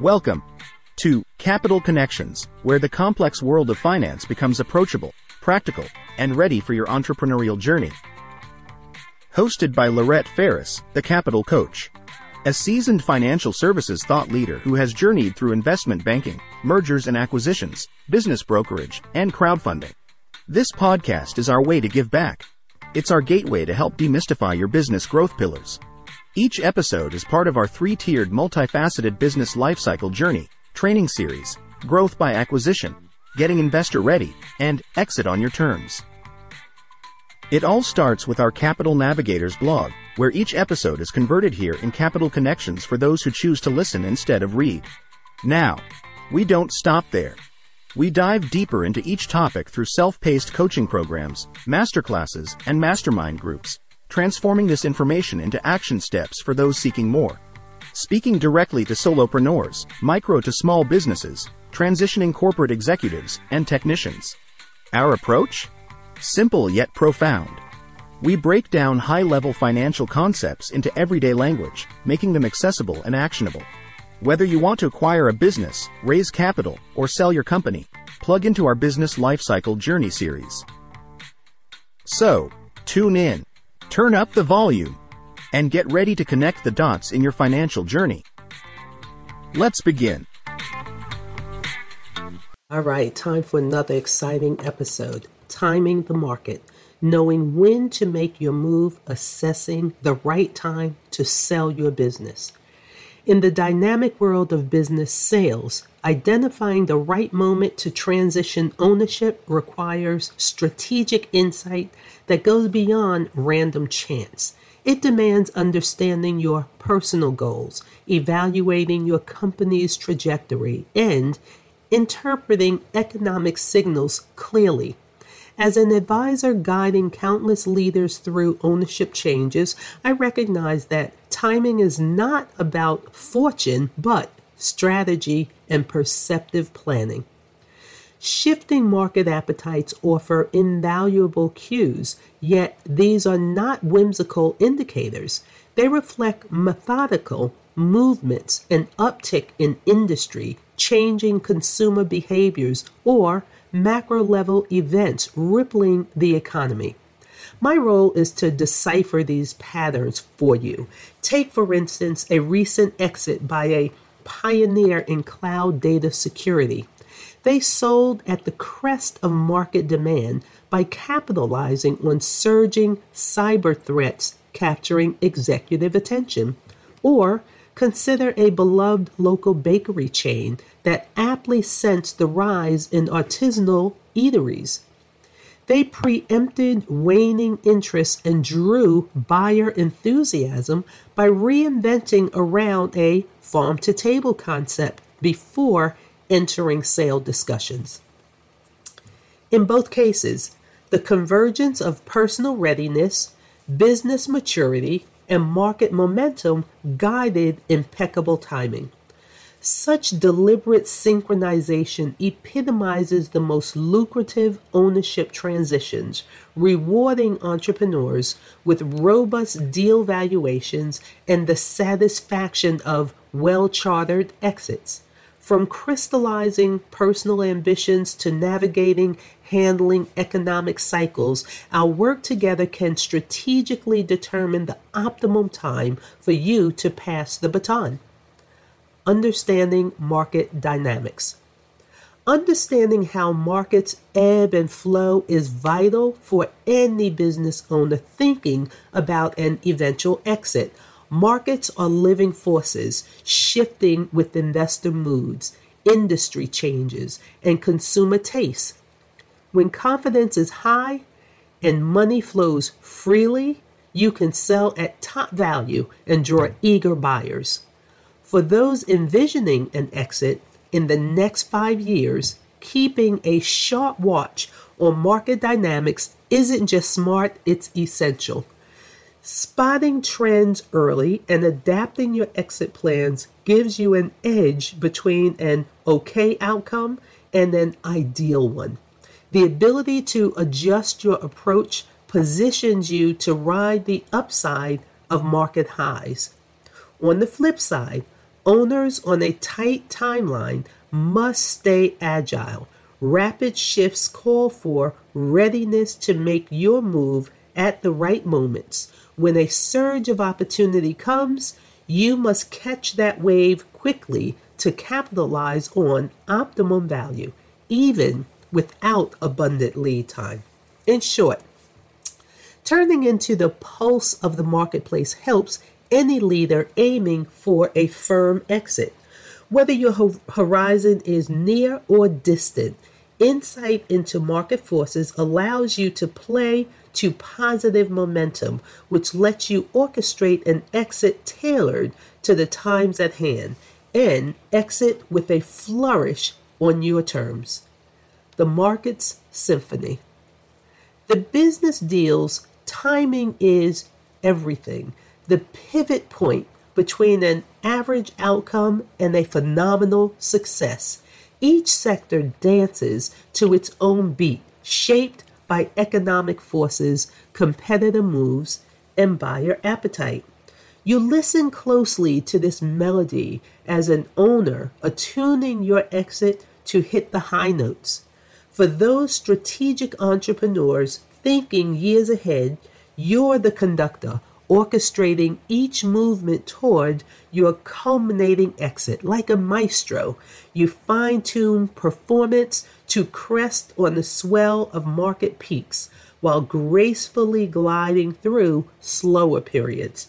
Welcome to Capital Connections, where the complex world of finance becomes approachable, practical, and ready for your entrepreneurial journey. Hosted by Lorette Ferris, the Capital Coach. A seasoned financial services thought leader who has journeyed through investment banking, mergers and acquisitions, business brokerage, and crowdfunding. This podcast is our way to give back. It's our gateway to help demystify your business growth pillars. Each episode is part of our three-tiered multifaceted business lifecycle journey, training series, growth by acquisition, getting investor ready, and exit on your terms. It all starts with our Capital Navigators blog, where each episode is converted here in Capital Connections for those who choose to listen instead of read. Now, we don't stop there. We dive deeper into each topic through self-paced coaching programs, masterclasses, and mastermind groups, transforming this information into action steps for those seeking more. Speaking directly to solopreneurs, micro to small businesses, transitioning corporate executives, and technicians. Our approach? Simple yet profound. We break down high-level financial concepts into everyday language, making them accessible and actionable. Whether you want to acquire a business, raise capital, or sell your company, plug into our Business Lifecycle Journey series. So, tune in Turn up the volume and get ready to connect the dots in your financial journey. Let's begin. All right, time for another exciting episode Timing the Market. Knowing when to make your move, assessing the right time to sell your business. In the dynamic world of business sales, identifying the right moment to transition ownership requires strategic insight that goes beyond random chance. It demands understanding your personal goals, evaluating your company's trajectory, and interpreting economic signals clearly. As an advisor guiding countless leaders through ownership changes, I recognize that timing is not about fortune, but strategy and perceptive planning. Shifting market appetites offer invaluable cues, yet these are not whimsical indicators. They reflect methodical movements and uptick in industry, changing consumer behaviors, or macro level events rippling the economy. My role is to decipher these patterns for you. Take, for instance, a recent exit by a pioneer in cloud data security. They sold at the crest of market demand by capitalizing on surging cyber threats capturing executive attention. Or consider a beloved local bakery chain that aptly sensed the rise in artisanal eateries. They preempted waning interest and drew buyer enthusiasm by reinventing around a farm to table concept before entering sale discussions. In both cases, the convergence of personal readiness, business maturity, and market momentum guided impeccable timing. Such deliberate synchronization epitomizes the most lucrative ownership transitions, rewarding entrepreneurs with robust deal valuations and the satisfaction of well chartered exits. From crystallizing personal ambitions to navigating handling economic cycles, our work together can strategically determine the optimum time for you to pass the baton understanding market dynamics. Understanding how markets ebb and flow is vital for any business owner thinking about an eventual exit. Markets are living forces shifting with investor moods, industry changes, and consumer tastes. When confidence is high and money flows freely, you can sell at top value and draw eager buyers. For those envisioning an exit in the next five years, keeping a sharp watch on market dynamics isn't just smart, it's essential. Spotting trends early and adapting your exit plans gives you an edge between an okay outcome and an ideal one. The ability to adjust your approach positions you to ride the upside of market highs. On the flip side, Owners on a tight timeline must stay agile. Rapid shifts call for readiness to make your move at the right moments. When a surge of opportunity comes, you must catch that wave quickly to capitalize on optimum value, even without abundant lead time. In short, turning into the pulse of the marketplace helps any leader aiming for a firm exit. Whether your horizon is near or distant, insight into market forces allows you to play to positive momentum, which lets you orchestrate an exit tailored to the times at hand and exit with a flourish on your terms. The market's symphony. The business deals timing is everything. The pivot point between an average outcome and a phenomenal success. Each sector dances to its own beat, shaped by economic forces, competitive moves, and buyer appetite. You listen closely to this melody as an owner, attuning your exit to hit the high notes. For those strategic entrepreneurs thinking years ahead, you're the conductor, orchestrating each movement toward your culminating exit. Like a maestro, you fine tune performance to crest on the swell of market peaks while gracefully gliding through slower periods.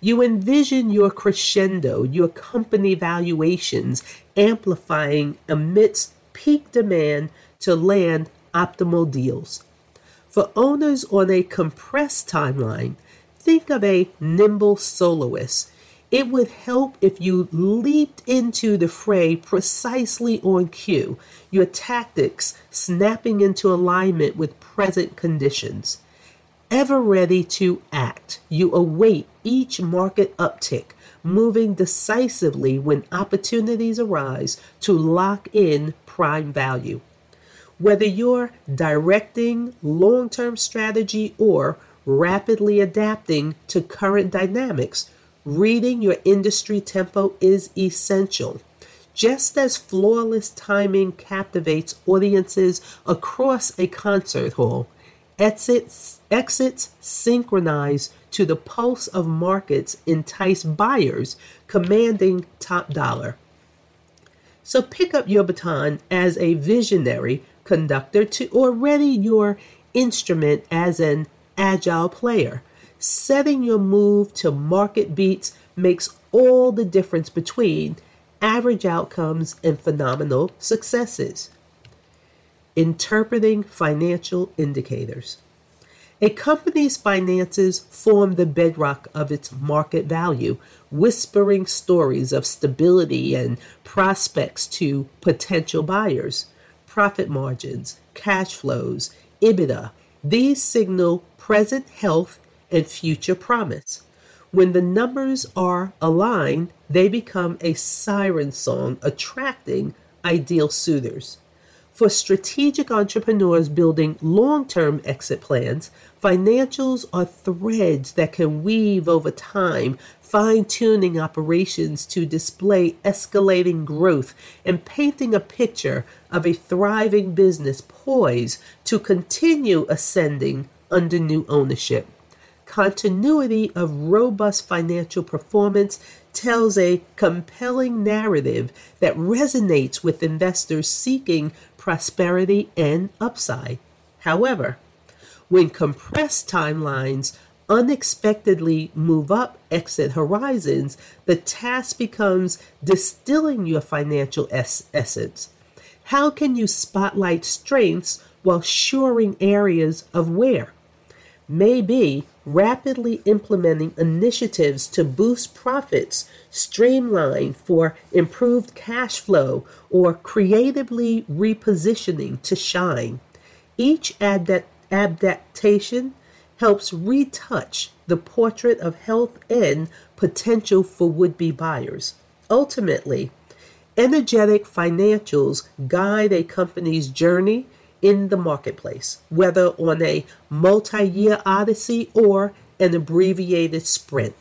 You envision your crescendo, your company valuations amplifying amidst peak demand to land optimal deals. For owners on a compressed timeline, think of a nimble soloist. It would help if you leaped into the fray precisely on cue, your tactics snapping into alignment with present conditions ever ready to act. You await each market uptick, moving decisively when opportunities arise to lock in prime value. Whether you're directing long term strategy or rapidly adapting to current dynamics, reading your industry tempo is essential. Just as flawless timing captivates audiences across a concert hall, Exits, exits synchronize to the pulse of markets entice buyers commanding top dollar. So pick up your baton as a visionary conductor to or ready your instrument as an agile player. Setting your move to market beats makes all the difference between average outcomes and phenomenal successes interpreting financial indicators. A company's finances form the bedrock of its market value, whispering stories of stability and prospects to potential buyers. Profit margins, cash flows, EBITDA, these signal present health and future promise. When the numbers are aligned, they become a siren song attracting ideal suitors. For strategic entrepreneurs building long term exit plans, financials are threads that can weave over time, fine tuning operations to display escalating growth and painting a picture of a thriving business poised to continue ascending under new ownership. Continuity of robust financial performance tells a compelling narrative that resonates with investors seeking prosperity and upside. However, when compressed timelines unexpectedly move up exit horizons, the task becomes distilling your financial es- essence. How can you spotlight strengths while shoring areas of wear? Maybe rapidly implementing initiatives to boost profits, streamline for improved cash flow, or creatively repositioning to shine. Each adapt- adaptation helps retouch the portrait of health and potential for would be buyers. Ultimately, energetic financials guide a company's journey in the marketplace, whether on a multi year odyssey or an abbreviated sprint.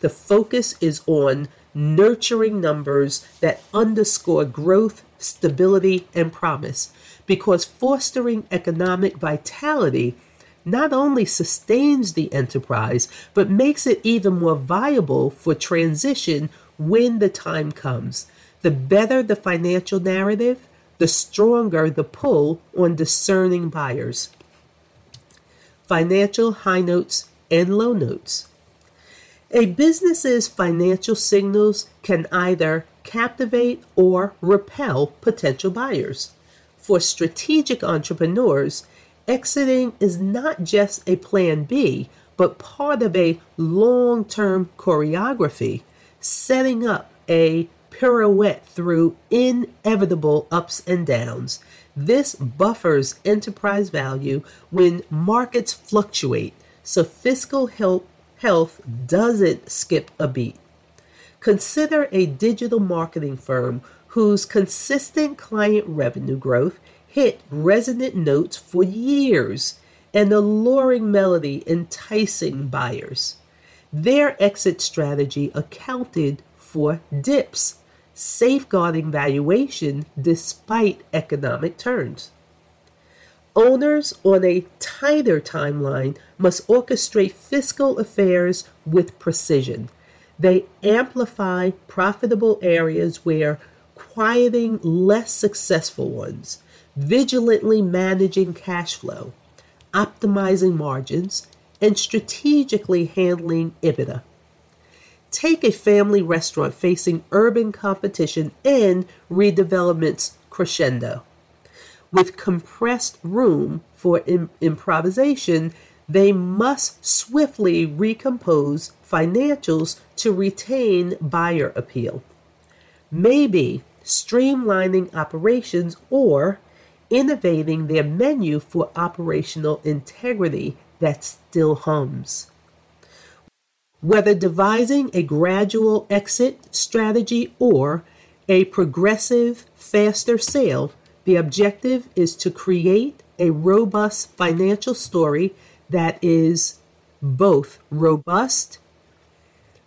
The focus is on nurturing numbers that underscore growth, stability, and promise, because fostering economic vitality not only sustains the enterprise, but makes it even more viable for transition when the time comes. The better the financial narrative, the stronger the pull on discerning buyers. Financial high notes and low notes. A business's financial signals can either captivate or repel potential buyers. For strategic entrepreneurs, exiting is not just a plan B, but part of a long term choreography, setting up a pirouette through inevitable ups and downs. This buffers enterprise value when markets fluctuate, so fiscal health, health doesn't skip a beat. Consider a digital marketing firm whose consistent client revenue growth hit resonant notes for years, an alluring melody enticing buyers. Their exit strategy accounted for dips, safeguarding valuation despite economic turns. Owners on a tighter timeline must orchestrate fiscal affairs with precision. They amplify profitable areas where quieting less successful ones vigilantly managing cash flow, optimizing margins, and strategically handling EBITDA. Take a family restaurant facing urban competition and redevelopment's crescendo. With compressed room for Im- improvisation, they must swiftly recompose financials to retain buyer appeal. Maybe streamlining operations or innovating their menu for operational integrity that still hums. Whether devising a gradual exit strategy or a progressive, faster sale, the objective is to create a robust financial story that is both robust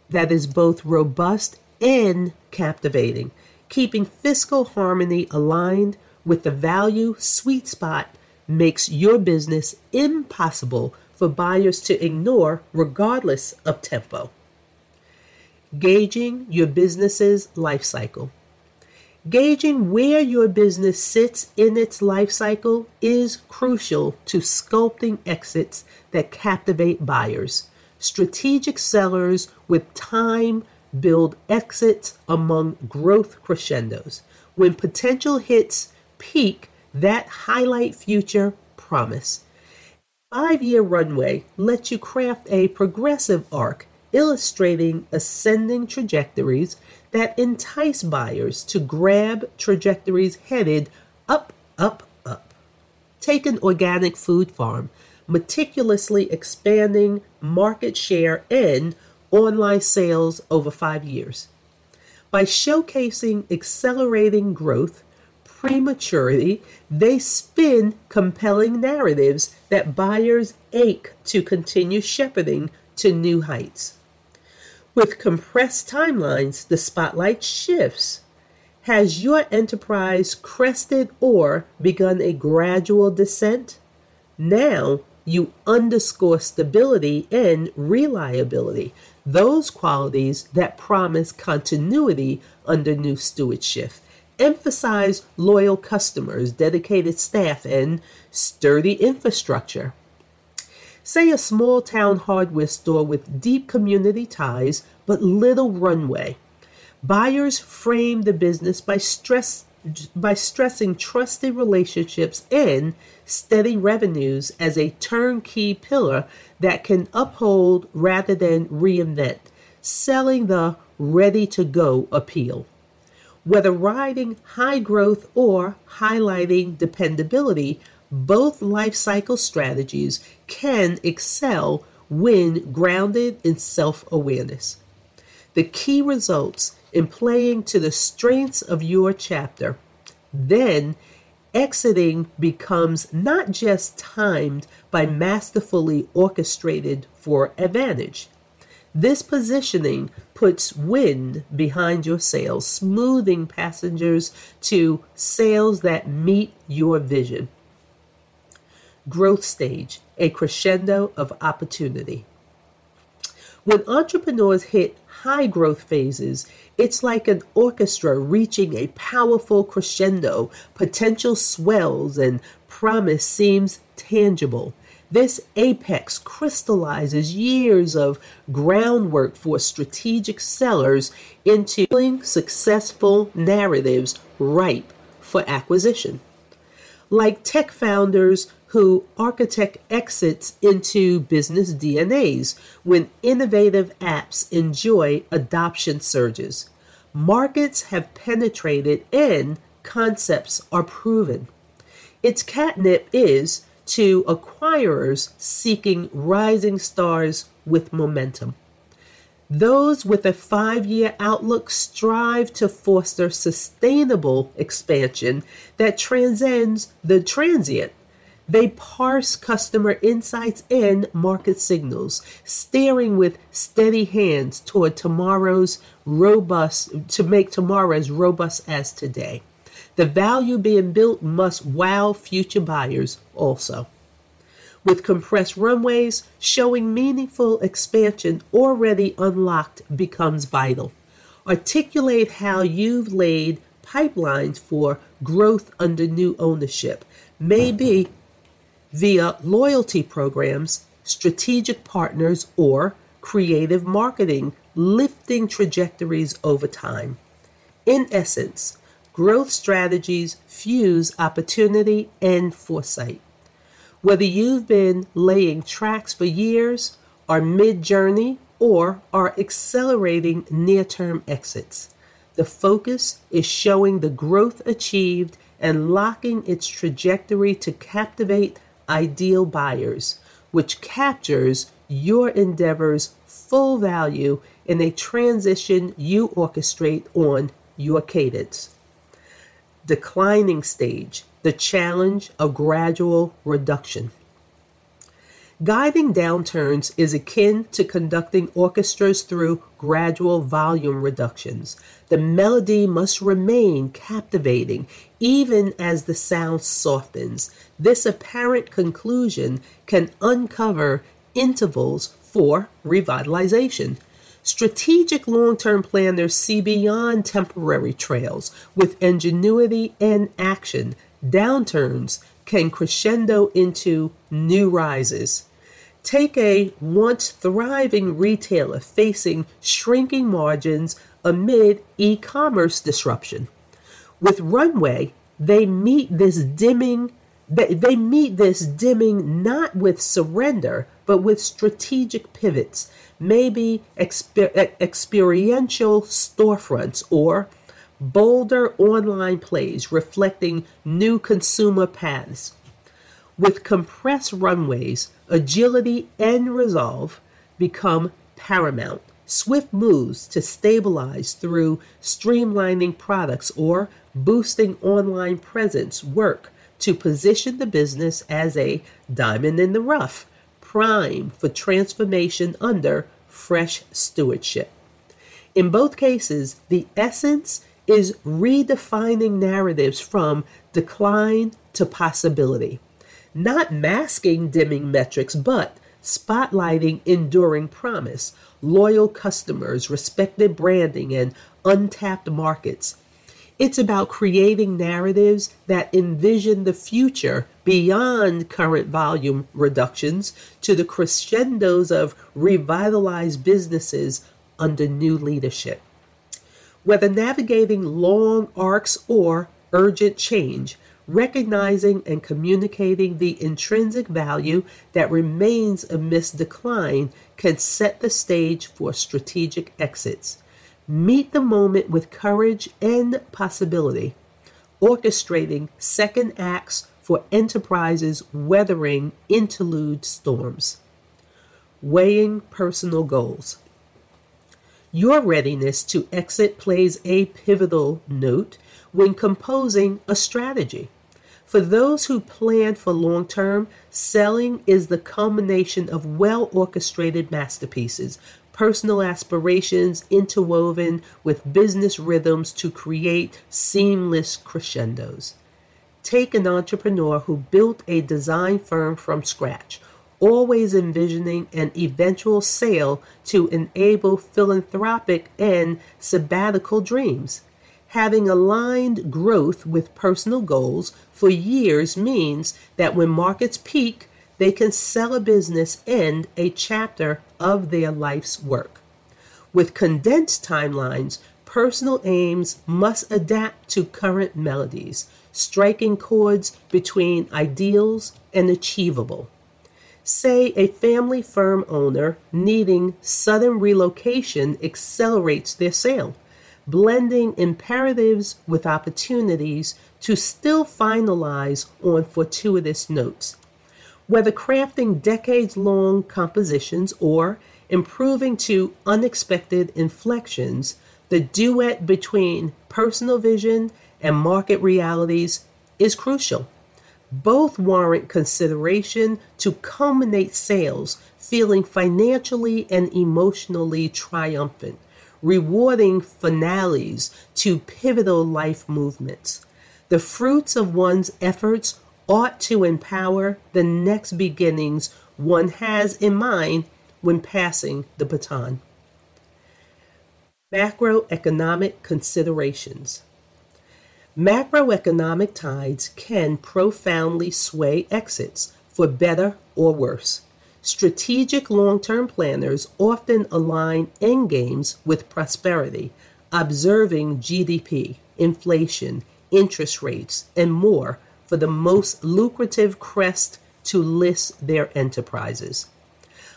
that is both robust and captivating, keeping fiscal harmony aligned with the value sweet spot makes your business impossible for buyers to ignore regardless of tempo. Gauging your business's life cycle. Gauging where your business sits in its life cycle is crucial to sculpting exits that captivate buyers. Strategic sellers with time build exits among growth crescendos. When potential hits peak that highlight future promise. Five year runway lets you craft a progressive arc illustrating ascending trajectories that entice buyers to grab trajectories headed up, up, up. Take an organic food farm, meticulously expanding market share and online sales over five years. By showcasing accelerating growth, prematurity, they spin compelling narratives that buyers ache to continue shepherding to new heights. With compressed timelines, the spotlight shifts. Has your enterprise crested or begun a gradual descent? Now you underscore stability and reliability, those qualities that promise continuity under new stewardship emphasize loyal customers, dedicated staff, and sturdy infrastructure. Say a small town hardware store with deep community ties but little runway. Buyers frame the business by stress by stressing trusted relationships and steady revenues as a turnkey pillar that can uphold rather than reinvent, selling the ready to go appeal. Whether riding high growth or highlighting dependability, both life cycle strategies can excel when grounded in self awareness. The key results in playing to the strengths of your chapter. Then, exiting becomes not just timed, by masterfully orchestrated for advantage. This positioning puts wind behind your sails, smoothing passengers to sails that meet your vision. Growth stage, a crescendo of opportunity. When entrepreneurs hit high growth phases, it's like an orchestra reaching a powerful crescendo. Potential swells and promise seems tangible. This apex crystallizes years of groundwork for strategic sellers into successful narratives ripe for acquisition. Like tech founders who architect exits into business DNAs when innovative apps enjoy adoption surges. Markets have penetrated and concepts are proven. Its catnip is to acquirers seeking rising stars with momentum. Those with a five year outlook strive to foster sustainable expansion that transcends the transient. They parse customer insights and market signals, staring with steady hands toward tomorrow's robust, to make tomorrow as robust as today. The value being built must wow future buyers also. With compressed runways, showing meaningful expansion already unlocked becomes vital. Articulate how you've laid pipelines for growth under new ownership, maybe via loyalty programs, strategic partners, or creative marketing, lifting trajectories over time. In essence, growth strategies fuse opportunity and foresight. Whether you've been laying tracks for years, are mid journey, or are accelerating near term exits, the focus is showing the growth achieved and locking its trajectory to captivate ideal buyers, which captures your endeavor's full value in a transition you orchestrate on your cadence declining stage, the challenge of gradual reduction. Guiding downturns is akin to conducting orchestras through gradual volume reductions. The melody must remain captivating even as the sound softens. This apparent conclusion can uncover intervals for revitalization. Strategic long term planners see beyond temporary trails. With ingenuity and action, downturns can crescendo into new rises. Take a once thriving retailer facing shrinking margins amid e commerce disruption. With Runway, they meet this dimming they, they meet this dimming not with surrender, but with strategic pivots maybe exper- experiential storefronts or bolder online plays reflecting new consumer paths. With compressed runways, agility and resolve become paramount. Swift moves to stabilize through streamlining products or boosting online presence work to position the business as a diamond in the rough prime for transformation under fresh stewardship. In both cases, the essence is redefining narratives from decline to possibility, not masking dimming metrics, but spotlighting enduring promise, loyal customers, respected branding, and untapped markets it's about creating narratives that envision the future beyond current volume reductions to the crescendos of revitalized businesses under new leadership. Whether navigating long arcs or urgent change, recognizing and communicating the intrinsic value that remains amidst decline can set the stage for strategic exits. Meet the moment with courage and possibility, orchestrating second acts for enterprises weathering interlude storms. Weighing personal goals. Your readiness to exit plays a pivotal note when composing a strategy. For those who plan for long term, selling is the culmination of well orchestrated masterpieces personal aspirations interwoven with business rhythms to create seamless crescendos. Take an entrepreneur who built a design firm from scratch, always envisioning an eventual sale to enable philanthropic and sabbatical dreams. Having aligned growth with personal goals for years means that when markets peak, they can sell a business and a chapter of their life's work. With condensed timelines, personal aims must adapt to current melodies, striking chords between ideals and achievable. Say a family firm owner needing sudden relocation accelerates their sale, blending imperatives with opportunities to still finalize on fortuitous notes whether crafting decades long compositions or improving to unexpected inflections, the duet between personal vision and market realities is crucial. Both warrant consideration to culminate sales feeling financially and emotionally triumphant, rewarding finales to pivotal life movements. The fruits of one's efforts ought to empower the next beginnings one has in mind when passing the baton. Macroeconomic considerations. Macroeconomic tides can profoundly sway exits for better or worse. Strategic long term planners often align endgames with prosperity, observing GDP, inflation, interest rates, and more for the most lucrative crest to list their enterprises.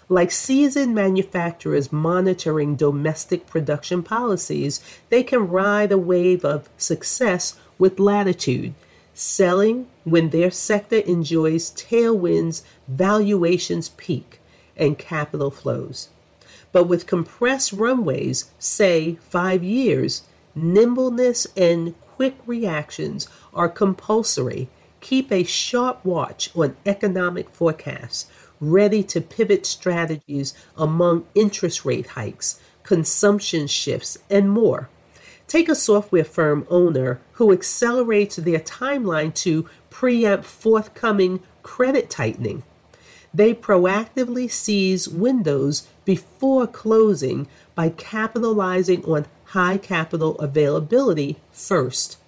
Like seasoned manufacturers monitoring domestic production policies, they can ride a wave of success with latitude, selling when their sector enjoys tailwinds, valuations peak, and capital flows. But with compressed runways, say five years, nimbleness and quick reactions are compulsory Keep a sharp watch on economic forecasts, ready to pivot strategies among interest rate hikes, consumption shifts, and more. Take a software firm owner who accelerates their timeline to preempt forthcoming credit tightening. They proactively seize windows before closing by capitalizing on high capital availability first.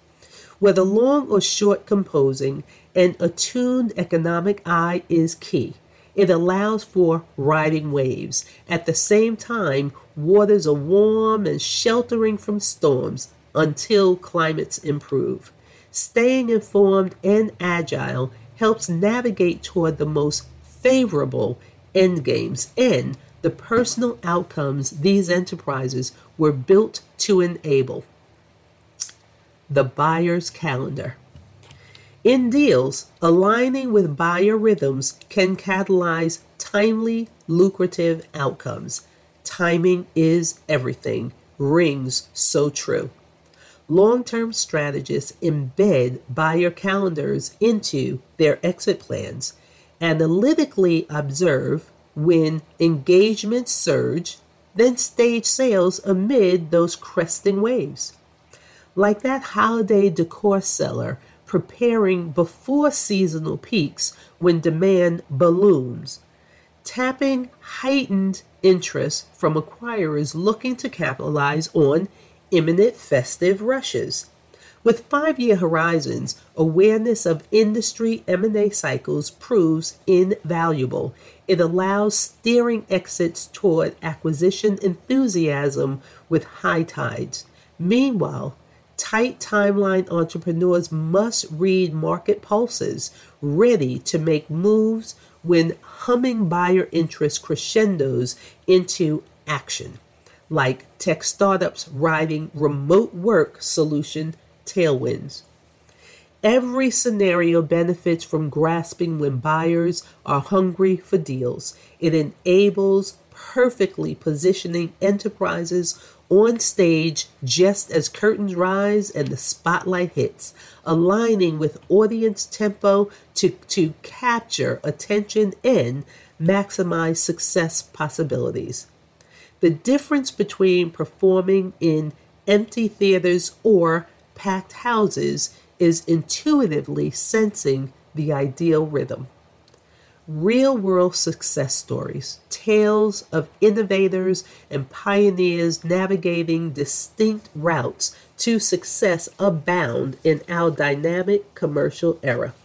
Whether long or short composing, an attuned economic eye is key. It allows for riding waves. At the same time, waters are warm and sheltering from storms until climates improve. Staying informed and agile helps navigate toward the most favorable endgames and the personal outcomes these enterprises were built to enable the buyer's calendar. In deals, aligning with buyer rhythms can catalyze timely, lucrative outcomes. Timing is everything. Rings so true. Long term strategists embed buyer calendars into their exit plans, analytically observe when engagements surge, then stage sales amid those cresting waves like that holiday decor seller preparing before seasonal peaks when demand balloons, tapping heightened interest from acquirers looking to capitalize on imminent festive rushes. With five-year horizons, awareness of industry M&A cycles proves invaluable. It allows steering exits toward acquisition enthusiasm with high tides. Meanwhile, Tight timeline entrepreneurs must read market pulses, ready to make moves when humming buyer interest crescendos into action, like tech startups riding remote work solution tailwinds. Every scenario benefits from grasping when buyers are hungry for deals. It enables perfectly positioning enterprises on stage just as curtains rise and the spotlight hits, aligning with audience tempo to, to capture attention and maximize success possibilities. The difference between performing in empty theaters or packed houses is intuitively sensing the ideal rhythm. Real world success stories, tales of innovators and pioneers navigating distinct routes to success abound in our dynamic commercial era.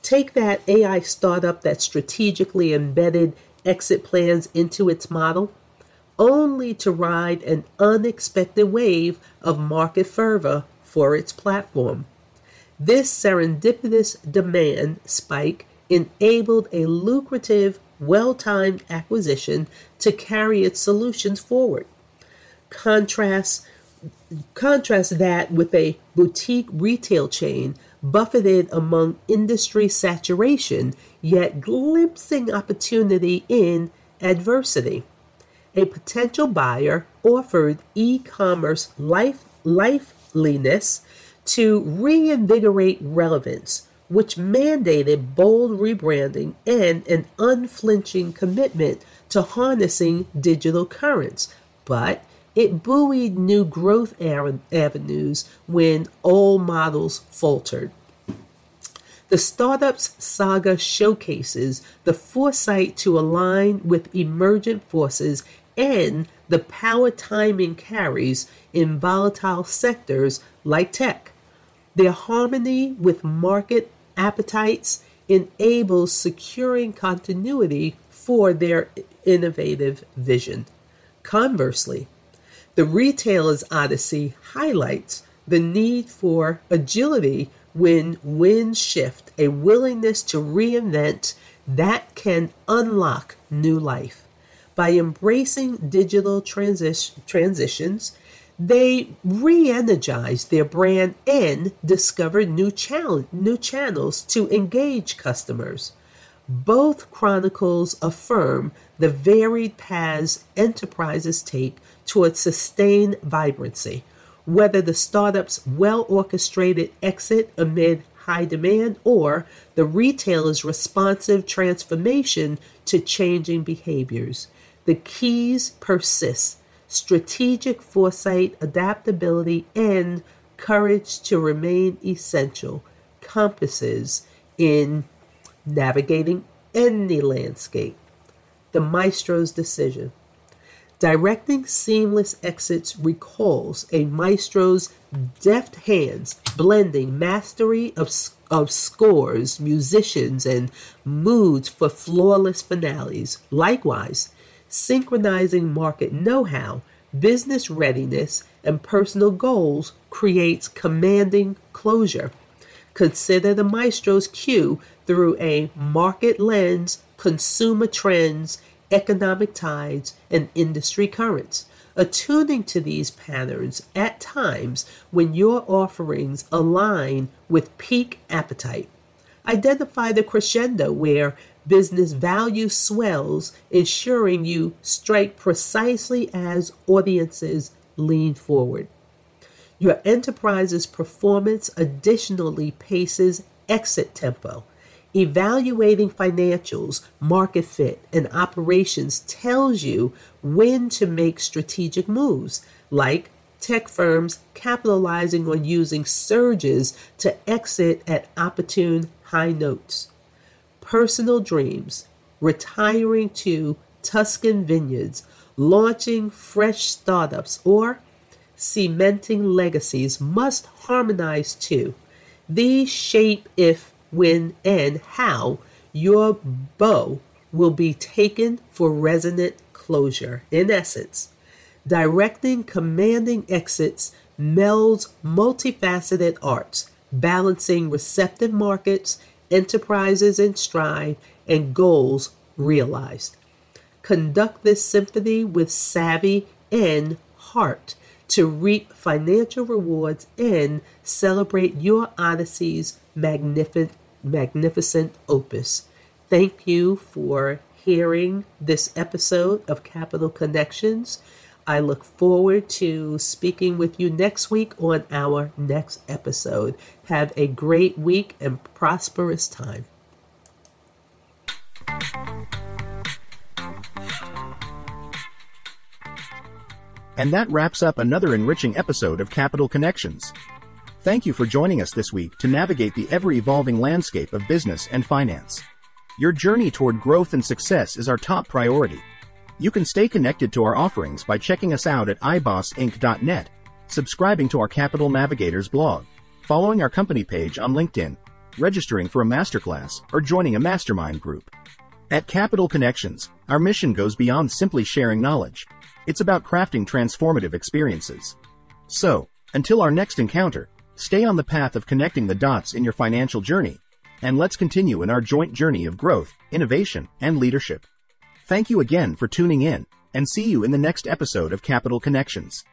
Take that AI startup that strategically embedded exit plans into its model, only to ride an unexpected wave of market fervor for its platform. This serendipitous demand spike enabled a lucrative, well timed acquisition to carry its solutions forward. Contrast, contrast that with a boutique retail chain buffeted among industry saturation, yet glimpsing opportunity in adversity. A potential buyer offered e commerce life, life liveliness to reinvigorate relevance, which mandated bold rebranding and an unflinching commitment to harnessing digital currents. But it buoyed new growth avenues when old models faltered. The startup's saga showcases the foresight to align with emergent forces and the power timing carries in volatile sectors like tech. Their harmony with market appetites enables securing continuity for their innovative vision. Conversely, the retailer's odyssey highlights the need for agility when winds shift, a willingness to reinvent that can unlock new life. By embracing digital transi- transitions, they re energized their brand and discovered new, new channels to engage customers. Both chronicles affirm the varied paths enterprises take towards sustained vibrancy, whether the startup's well orchestrated exit amid high demand or the retailer's responsive transformation to changing behaviors. The keys persist strategic foresight, adaptability, and courage to remain essential compasses in navigating any landscape. The maestro's decision. Directing seamless exits recalls a maestro's deft hands blending mastery of, of scores, musicians, and moods for flawless finales. Likewise, synchronizing market know how, business readiness, and personal goals creates commanding closure. Consider the maestro's cue through a market lens, consumer trends, economic tides, and industry currents. Attuning to these patterns at times when your offerings align with peak appetite. Identify the crescendo where business value swells, ensuring you strike precisely as audiences lean forward. Your enterprise's performance additionally paces exit tempo. Evaluating financials, market fit, and operations tells you when to make strategic moves, like tech firms capitalizing on using surges to exit at opportune high notes personal dreams, retiring to Tuscan vineyards, launching fresh startups, or cementing legacies must harmonize too. These shape if, when, and how your bow will be taken for resonant closure. In essence, directing commanding exits melds multifaceted arts, balancing receptive markets enterprises in stride, and goals realized. Conduct this symphony with savvy and heart to reap financial rewards and celebrate your Odyssey's magnificent opus. Thank you for hearing this episode of Capital Connections. I look forward to speaking with you next week on our next episode. Have a great week and prosperous time. And that wraps up another enriching episode of Capital Connections. Thank you for joining us this week to navigate the ever evolving landscape of business and finance. Your journey toward growth and success is our top priority. You can stay connected to our offerings by checking us out at ibossinc.net, subscribing to our Capital Navigators blog, following our company page on LinkedIn, registering for a masterclass, or joining a mastermind group. At Capital Connections, our mission goes beyond simply sharing knowledge. It's about crafting transformative experiences. So, until our next encounter, Stay on the path of connecting the dots in your financial journey, and let's continue in our joint journey of growth, innovation, and leadership. Thank you again for tuning in, and see you in the next episode of Capital Connections.